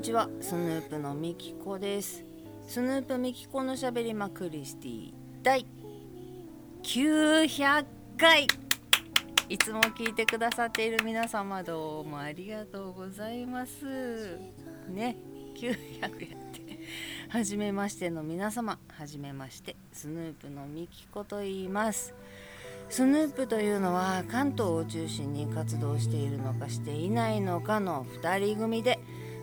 にちは。スヌープのみきこです。スヌープみきこのしゃべりまクリスティ第900回い。つも聞いてくださっている皆様どうもありがとうございます。ね900やって。はじめましての皆様。はじめましてスヌープのみきこと言います。スヌープというのは関東を中心に活動しているのかしていないのかの2人組で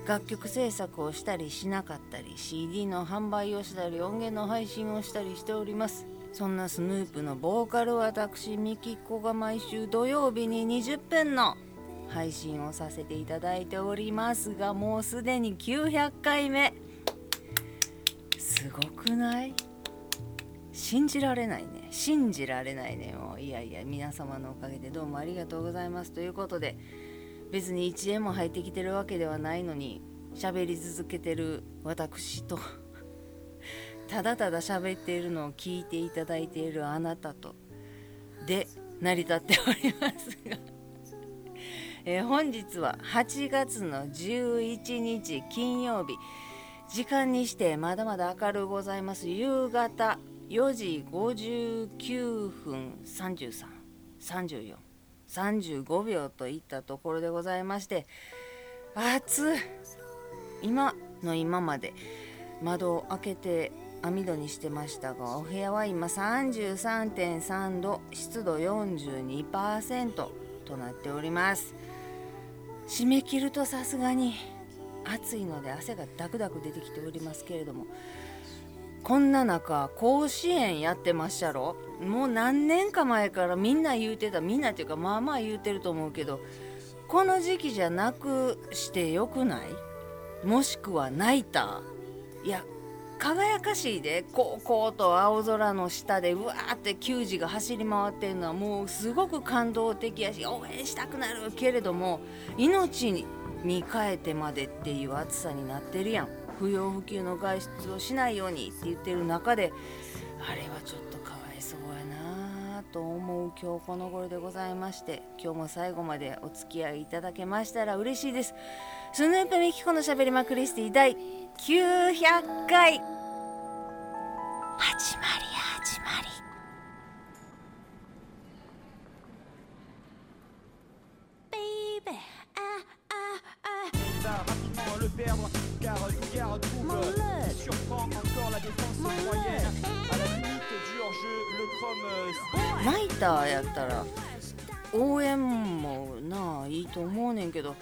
楽曲制作をしたりしなかったり CD の販売をしたり音源の配信をしたりしております。そんなスヌープのボーカル私ミキコが毎週土曜日に20分の配信をさせていただいておりますがもうすでに900回目。すごくない？信じられないね。信じられないね。もういやいや皆様のおかげでどうもありがとうございます。ということで別に1円も入ってきてるわけではないのに喋り続けてる私と ただただ喋っているのを聞いていただいているあなたとで成り立っておりますが え、本日は8月の11日金曜日。時間にしてまだまだ明るうございます。夕方4時59分3334 35秒といったところでございまして暑い。今の今まで窓を開けて網戸にしてましたがお部屋は今33.3度湿度42%となっております。締め切るとさすがに暑いので汗がダクダク出てきておりますけれどもこんな中甲子園やってましゃろ？もう何年か前からみんな言うてたみんなっていうかまあまあ言うてると思うけどこの時期じゃなくしてよくない？もしくはナイターいや輝かしいで。こうこうと青空の下でうわーって球児が走り回ってるのはもうすごく感動的やし応援したくなるけれども命に変えてまでっていう暑さになってるやん。不要不急の外出をしないようにって言ってる中であれはちょっとかわいそうやなと思う今日この頃でございまして今日も最後までお付き合いいただけましたら嬉しいです。スヌープミキコのしゃべりまクリスティ第900回。始まり。ナイターやったら応援もなあいいと思うねんけど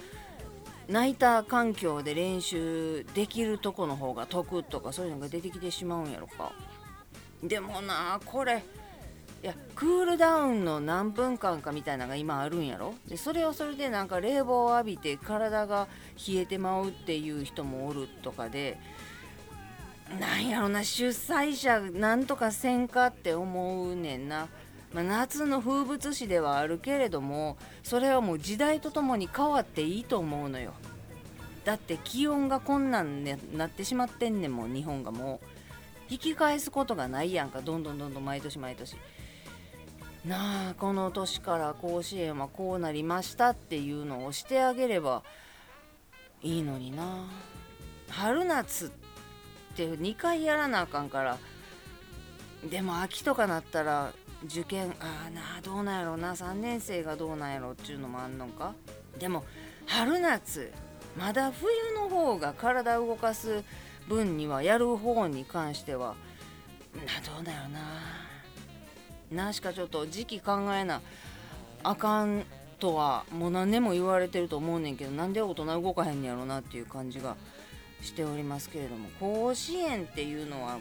ナイター環境で練習できるとこの方が得とかそういうのが出てきてしまうんやろか。でもなこれいやクールダウンの何分間かみたいなのが今あるんやろ。でそれはそれでなんか冷房を浴びて体が冷えてまうっていう人もおるとかでなんやろな主催者なんとかせんかって思うねんな、まあ、夏の風物詩ではあるけれどもそれはもう時代とともに変わっていいと思うのよ。だって気温がこんなんなってしまってんねんもん日本がもう。引き返すことがないやんか。どんどんどんどん毎年毎年。なあこの年から甲子園はこうなりましたっていうのをしてあげればいいのにな。春夏って2回やらなあかんからでも秋とかなったら受験ああなあどうなんやろうな3年生がどうなんやろっていうのもあんのか。でも春夏まだ冬の方が体動かす分にはやる方に関してはなどうだよな。なしかちょっと時期考えなあかんとはもう何年も言われてると思うねんけどなんで大人動かへんねやろなっていう感じがしておりますけれども甲子園っていうのは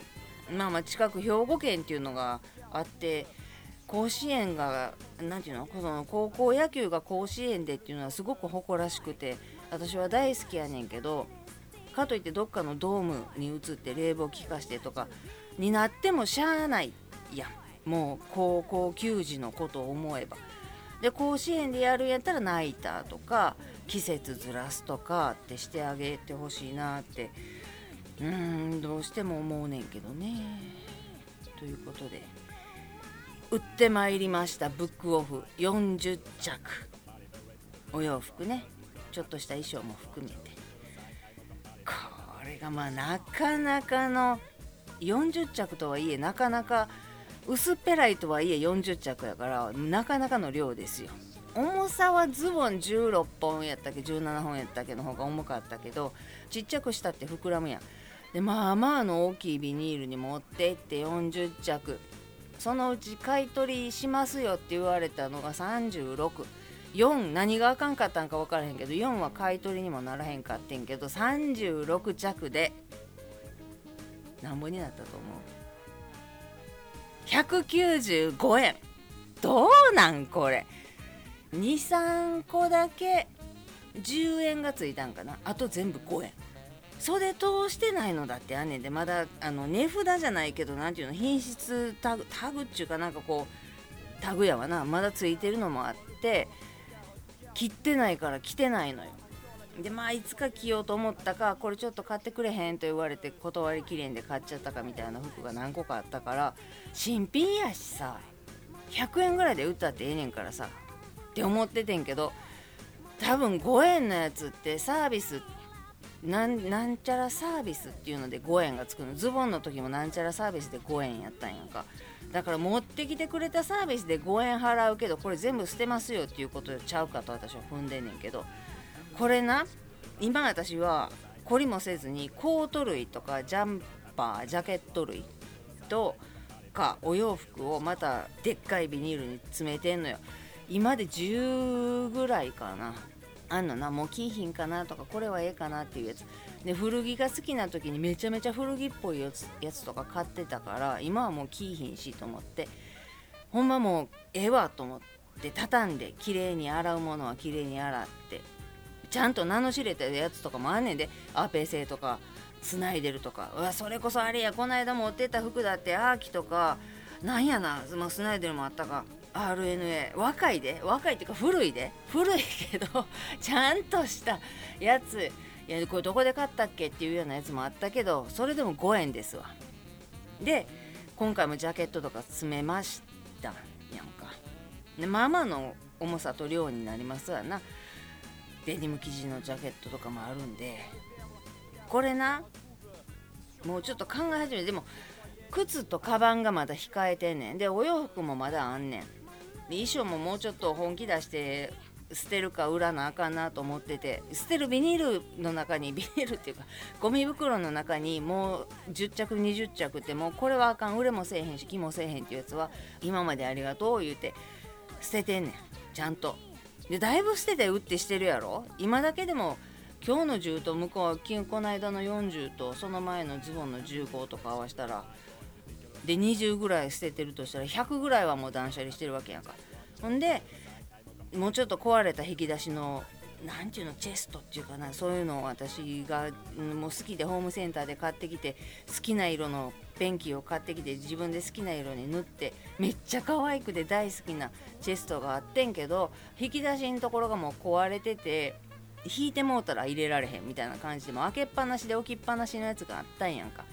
まあまあ近く兵庫県っていうのがあって甲子園が何て言うのその高校野球が甲子園でっていうのはすごく誇らしくて私は大好きやねんけどかといってどっかのドームに移って冷房効かしてとかになってもしゃあないやもう高校球児のことを思えば。で甲子園でやるんやったらナイターとか季節ずらすとかってしてあげてほしいなって。うーんどうしても思うねんけどね。ということで。売ってまいりましたブックオフ。40着。お洋服ね。ちょっとした衣装も含めて。これがまあなかなかの40着とはいえなかなか薄っぺらいとはいえ40着やからなかなかの量ですよ。重さはズボン16本やったっけ？17本やったっけの方が重かったけどちっちゃくしたって膨らむやん。でまあまあの大きいビニールに持ってって40着。そのうち買い取りしますよって言われたのが364何があかんかったんか分からへんけど4は買い取りにもならへんかってんけど36着でなんぼになったと思う？195円。どうなんこれ？23個だけ10円がついたんかなあと全部5円袖通してないのだってあんねんでまだあの値札じゃないけど何ていうの品質タグタグっちゅうかなんかこうタグやわなまだついてるのもあって切ってないから着てないのよでまあいつか着ようと思ったかこれちょっと買ってくれへんと言われて断りきれんで買っちゃったかみたいな服が何個かあったから新品やしさ100円ぐらいで売ったってええねんからさって思っててんけど多分5円のやつってサービスなんなんちゃらサービスっていうので5円がつくの。ズボンの時もなんちゃらサービスで5円やったんやんか。だから持ってきてくれたサービスで5円払うけどこれ全部捨てますよっていうことちゃうかと私は踏んでんねんけどこれな今私は懲りもせずにコート類とかジャンパージャケット類とかお洋服をまたでっかいビニールに詰めてんのよ。今で10ぐらいかな。あんのなもうキーヒンかなとかこれはええかなっていうやつ。で古着が好きな時にめちゃめちゃ古着っぽいやつやつとか買ってたから今はもうキーヒンしと思ってほんまもうええわと思って畳んで綺麗に洗うものは綺麗に洗ってちゃんと名の知れたやつとかもあんねんでアーペー製とかスナイデルとか。うわそれこそあれやこの間持ってた服だってアーキとかなんやな、まあ、スナイデルもあったか。RNA 若いで。若いっていうか古いで。古いけど ちゃんとしたやつ。いやこれどこで買ったっけ？っていうようなやつもあったけどそれでも5円ですわ。で今回もジャケットとか詰めました。やんか。でまあまあの重さと量になりますわな。デニム生地のジャケットとかもあるんで。これなもうちょっと考え始めてでも靴とカバンがまだ控えてんねん。でお洋服もまだあんねん。衣装ももうちょっと本気出して捨てるか売らなあかんなと思ってて捨てるビニールの中にビニールっていうか ゴミ袋の中にもう10着20着ってもうこれはあかん売れもせえへんし気もせえへんっていうやつは今までありがとう言うて捨ててんねんちゃんと。でだいぶ捨てて売ってしてるやろ？今だけでも今日の10と向こうはこの間の40とその前のズボンの15とか合わせたらで20ぐらい捨ててるとしたら100ぐらいはもう断捨離してるわけやんか。ほんでもうちょっと壊れた引き出しの何ていうのチェストっていうかなそういうのを私がもう好きでホームセンターで買ってきて好きな色のペンキを買ってきて自分で好きな色に塗ってめっちゃ可愛くて大好きなチェストがあってんけど引き出しのところがもう壊れてて引いてもうたら入れられへんみたいな感じでも開けっぱなしで置きっぱなしのやつがあったんやんか。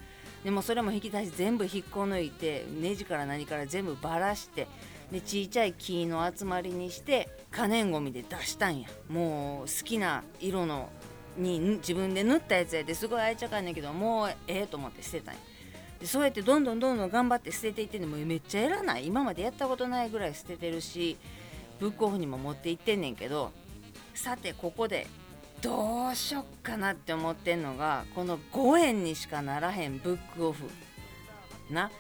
でもそれも引き出し全部引っこ抜いてネジから何から全部ばらしてでちいちゃい木の集まりにして可燃ごみで出したんや。もう好きな色のに自分で塗ったやつやですごい愛着あんねんけどもうええと思って捨てたんや。でそうやってどんどんどんどん頑張って捨てていってんのもめっちゃやらない。今までやったことないぐらい捨ててるしブックオフにも持って行ってんねんけどさてここでどうしよっかなって思ってんのがこの5円にしかならへんブックオフ。な。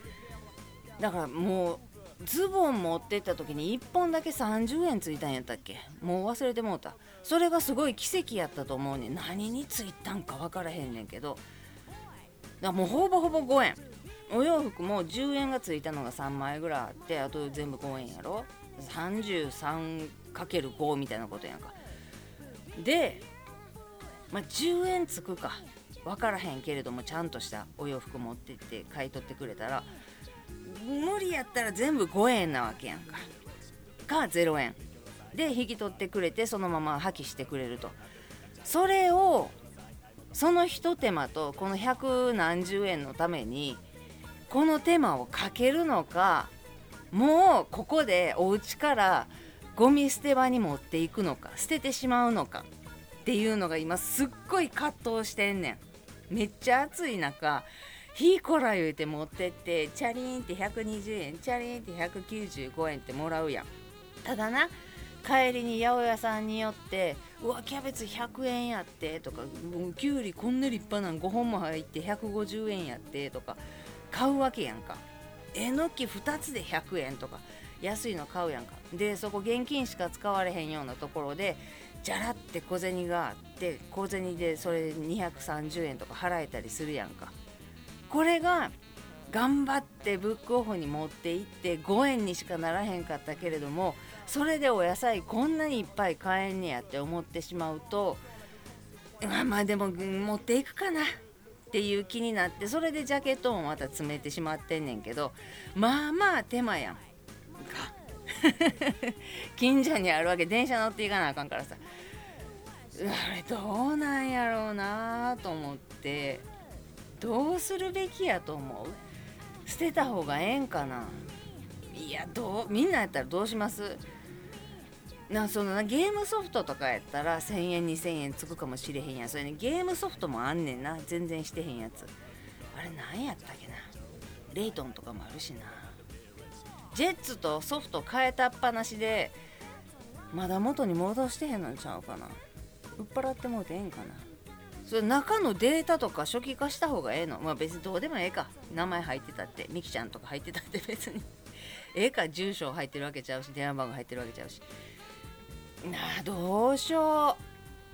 だからもうズボン持ってった時に1本だけ30円ついたんやったっけ？もう忘れてもうた。それがすごい奇跡やったと思うねん。何についたんか分からへんねんけど。だもうほぼほぼ5円お洋服も10円がついたのが3枚ぐらいあってあと全部5円やろ？33×5 みたいなことやんか。でまあ、10円つくか。分からへんけれどもちゃんとしたお洋服持ってって買い取ってくれたら無理やったら全部5円なわけやんか。か0円。で引き取ってくれてそのまま破棄してくれると。それをそのひと手間とこの百何十円のためにこの手間をかけるのかもうここでお家からゴミ捨て場に持っていくのか捨ててしまうのか。っていうのが今すっごい葛藤してんねん。めっちゃ暑い中ひいこら言うて持ってってチャリーンって120円チャリーンって195円ってもらうやん。ただな帰りに八百屋さんによって「うわキャベツ100円やって」とか「きゅうりこんな立派なん5本も入って150円やって」とか買うわけやんか。えのき2つで100円とか安いの買うやんか。でそこ現金しか使われへんようなところでじゃらって小銭があって小銭でそれ230円とか払えたりするやんか。これが頑張ってブックオフに持って行って5円にしかならへんかったけれどもそれでお野菜こんなにいっぱい買えんねやって思ってしまうとまあまあでも持っていくかなっていう気になってそれでジャケットもまた詰めてしまってんねんけどまあまあ手間やんか。近所にあるわけ電車乗っていかなあかんからさ。あれどうなんやろうなと思って。どうするべきやと思う。捨てた方がええんかな。いやどうみんなやったらどうします？なそのゲームソフトとかやったら1000円2000円つくかもしれへんやそれねゲームソフトもあんねんな。全然してへんやつ。あれ何やったっけな。レイトンとかもあるしな。ジェッツとソフト変えたっぱなしでまだ元に戻してへんのちゃうかな。売っ払ってもうてええんかな。それ中のデータとか初期化した方がええの？まあ別にどうでもええか。名前入ってたってミキちゃんとか入ってたって 別に。ええか。住所入ってるわけちゃうし電話番号入ってるわけちゃうし。なあどうしよ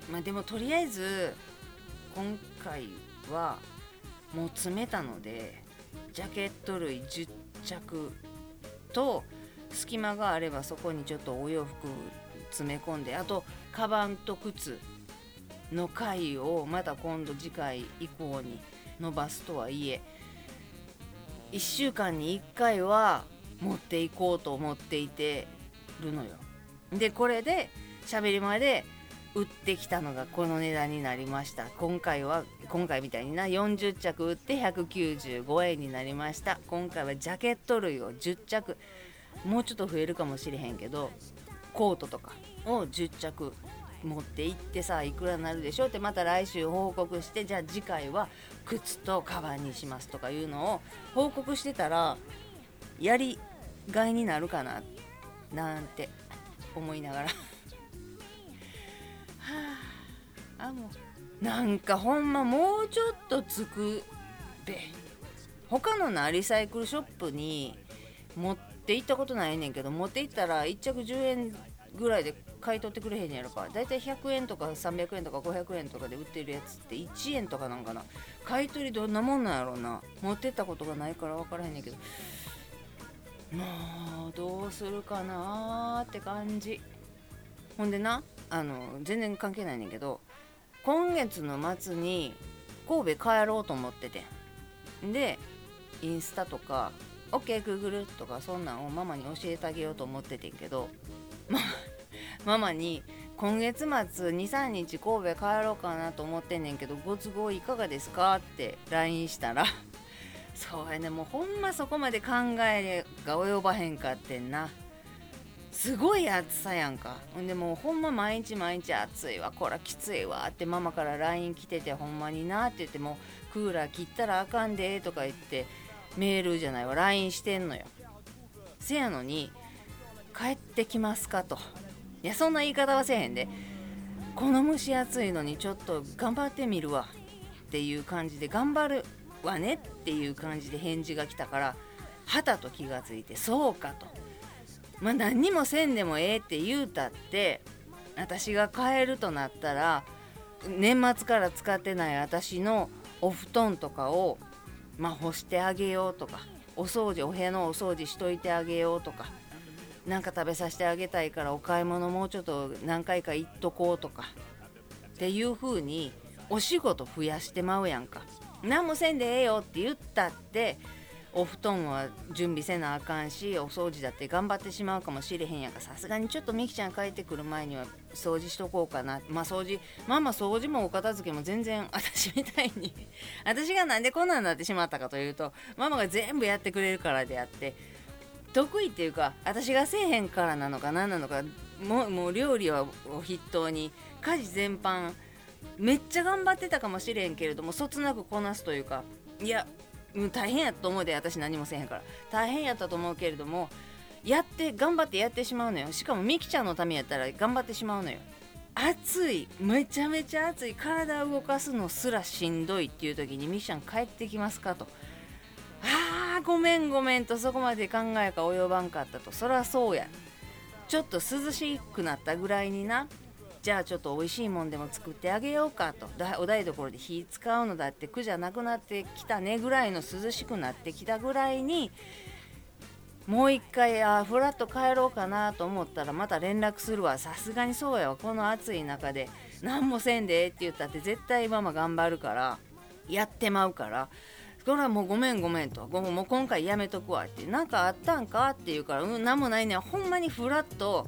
う。まあでもとりあえず今回はもう詰めたのでジャケット類10着と隙間があればそこにちょっとお洋服詰め込んであとカバンと靴の回をまた今度次回以降に伸ばすとはいえ1週間に1回は持っていこうと思っていてるのよ。でこれで喋り前で売ってきたのがこの値段になりました今回は今回みたいにな40着売って195円になりました。今回はジャケット類を10着。もうちょっと増えるかもしれへんけどコートとかを10着持って行ってさいくらになるでしょうってまた来週報告してじゃあ次回は靴とカバンにしますとかいうのを報告してたらやりがいになるかななんて思いながら。はああもうなんかほんまもうちょっとつくべ他のなリサイクルショップに持って行ったことないねんけど持って行ったら1着10円ぐらいで買い取ってくれへんやろかだいたい100円とか300円とか500円とかで売ってるやつって1円とかなんかな。買い取りどんなもんなんやろうな。持ってったことがないから分からへんねんけど。もうどうするかなーって感じ。ほんでなあの全然関係ないねんけど今月の末に神戸帰ろうと思っててでインスタとか OK グーグルとかそんなんをママに教えてあげようと思っててんけどマ ママに今月末23日神戸帰ろうかなと思ってんねんけどご都合いかがですかって LINE したら そうやねもうほんまそこまで考えが及ばへんかってんな。すごい暑さやんか。ほんでもうほんま毎日毎日暑いわ。こらきついわってママから LINE 来ててほんまになって言ってもクーラー切ったらあかんでとか言ってメールじゃないわ。LINE してんのよ。せやのに帰ってきますかと。いやそんな言い方はせえへんで。この蒸し暑いのにちょっと頑張ってみるわっていう感じで頑張るわねっていう感じで返事が来たからはたと気がついてそうかと。まあ何にもせんでもええって言うたって私が帰るとなったら年末から使ってない私のお布団とかをまあ干してあげようとかお掃除お部屋のお掃除しといてあげようとか何か食べさせてあげたいからお買い物もうちょっと何回か行っとこうとかっていう風にお仕事増やしてまうやんか。何もせんでええよって言ったってお布団は準備せなあかんしお掃除だって頑張ってしまうかもしれへんやんか。さすがにちょっとみきちゃん帰ってくる前には掃除しとこうかな。まあ掃除まあまあ掃除もお片付けも全然 私みたいに。私がなんでこんなんなってしまったかというとママが全部やってくれるからであって得意っていうか私がせえへんからなのか何なのかもうもう料理は筆頭に家事全般めっちゃ頑張ってたかもしれんけれどもそつなくこなすというかいや大変やと思うで私何もせへんから。大変やったと思うけれどもやって頑張ってやってしまうのよ。しかもみきちゃんのためやったら頑張ってしまうのよ。暑いめちゃめちゃ暑い体を動かすのすらしんどいっていう時にみきちゃん帰ってきますかと。あーごめんごめんとそこまで考えが及ばんかったと。そらそうや。ちょっと涼しくなったぐらいにな。じゃあちょっと美味しいもんでも作ってあげようかと。お台所で火使うのだって苦じゃなくなってきたねぐらいの涼しくなってきたぐらいにもう一回あフラッと帰ろうかなと思ったらまた連絡するわ。さすがにそうやわ。この暑い中で。何もせんでって言ったって絶対ママ頑張るからやってまうから。それはもうごめんごめんと。もう今回やめとくわって。何かあったんかって言うからうん何もないねほんまにフラッと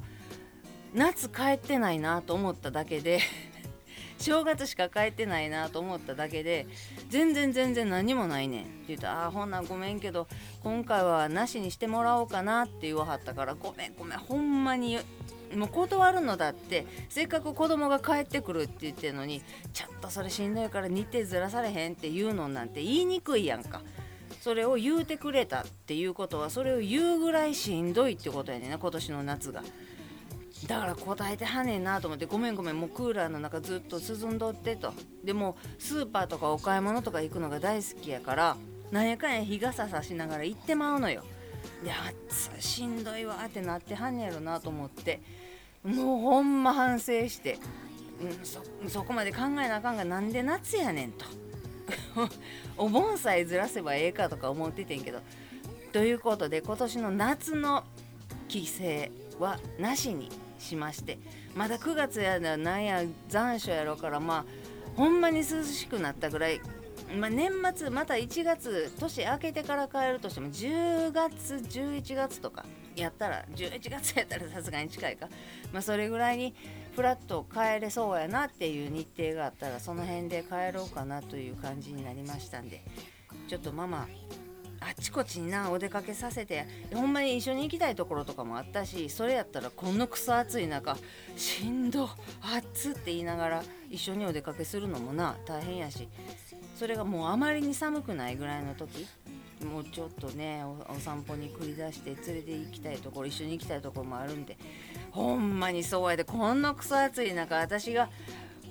夏帰ってないなと思っただけで 正月しか帰ってないなと思っただけで全然全然何もないねんって言ったら「あほんなんごめんけど今回はなしにしてもらおうかな」って言わはったから「ごめんごめんほんまにもう断るのだってせっかく子供が帰ってくるって言ってるのにちょっとそれしんどいから日程ずらされへんって言うのなんて言いにくいやんか。それを言うてくれたっていうことはそれを言うぐらいしんどいってことやねんな今年の夏が。だから答えてはねんなと思ってごめんごめんもうクーラーの中ずっと涼んどってと。でもスーパーとかお買い物とか行くのが大好きやからなんやかんや日傘さしながら行ってまうのよ。で暑しんどいわってなってはんねやろなと思って。もうほんま反省して、うん、そこまで考えなあかんがなんで夏やねんと。お盆さえずらせばええかとか思っててんけど。ということで今年の夏の帰省はなしに。しましてまだ9月やなんや残暑やろからまあほんまに涼しくなったぐらい、まあ、年末また1月年明けてから帰るとしても10月11月とかやったら11月やったら さすがに近いか、まあ、それぐらいにフラッと帰れそうやなっていう日程があったらその辺で帰ろうかなという感じになりましたんでちょっとママあちこちになお出かけさせてほんまに一緒に行きたいところとかもあったしそれやったらこのクソ暑い中しんど暑って言いながら一緒にお出かけするのもな大変やし。それがもうあまりに寒くないぐらいの時もうちょっとねお散歩に繰り出して連れて行きたいところ一緒に行きたいところもあるんでほんまにそうやでこんなクソ暑い中私が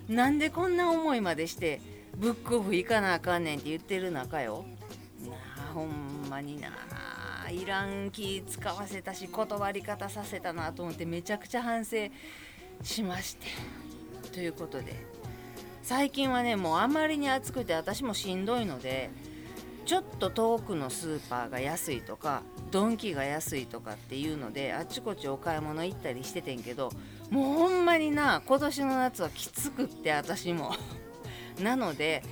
なんでこんな思いまでしてブックオフ行かなあかんねんって言ってる中よ。ほんまにな。いらん気使わせたし断り方させたなと思ってめちゃくちゃ反省しまして。ということで最近はねもうあまりに暑くて私もしんどいのでちょっと遠くのスーパーが安いとかドンキが安いとかっていうのであっちこっちお買い物行ったりしててんけどもうほんまにな今年の夏はきつくって私も。なので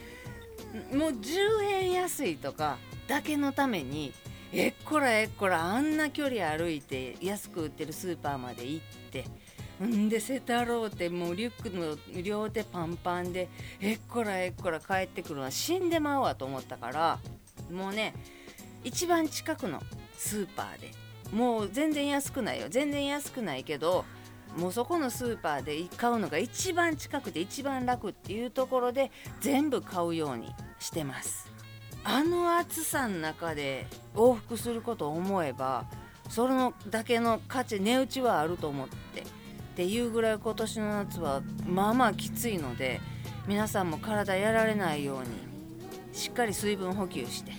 もう10円安いとかだけのためにえっこらえっこらあんな距離歩いて安く売ってるスーパーまで行ってんでセタローってもうリュックの両手パンパンでえっこらえっこら帰ってくるのは死んでまうわと思ったからもうね一番近くのスーパーでもう全然安くないよ全然安くないけどもうそこのスーパーで買うのが一番近くて一番楽っていうところで全部買うようにしてます。あの暑さの中で往復することを思えばそれのだけの価値値打ちはあると思ってっていうぐらい今年の夏はまあまあきついので皆さんも体やられないようにしっかり水分補給して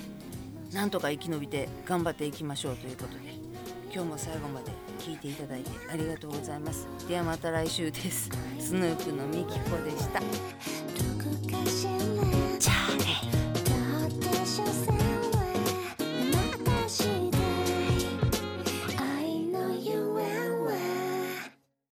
なんとか生き延びて頑張っていきましょうということで今日も最後まで聞いていただいてありがとうございます。ではまた来週です。スヌープのみきこでした。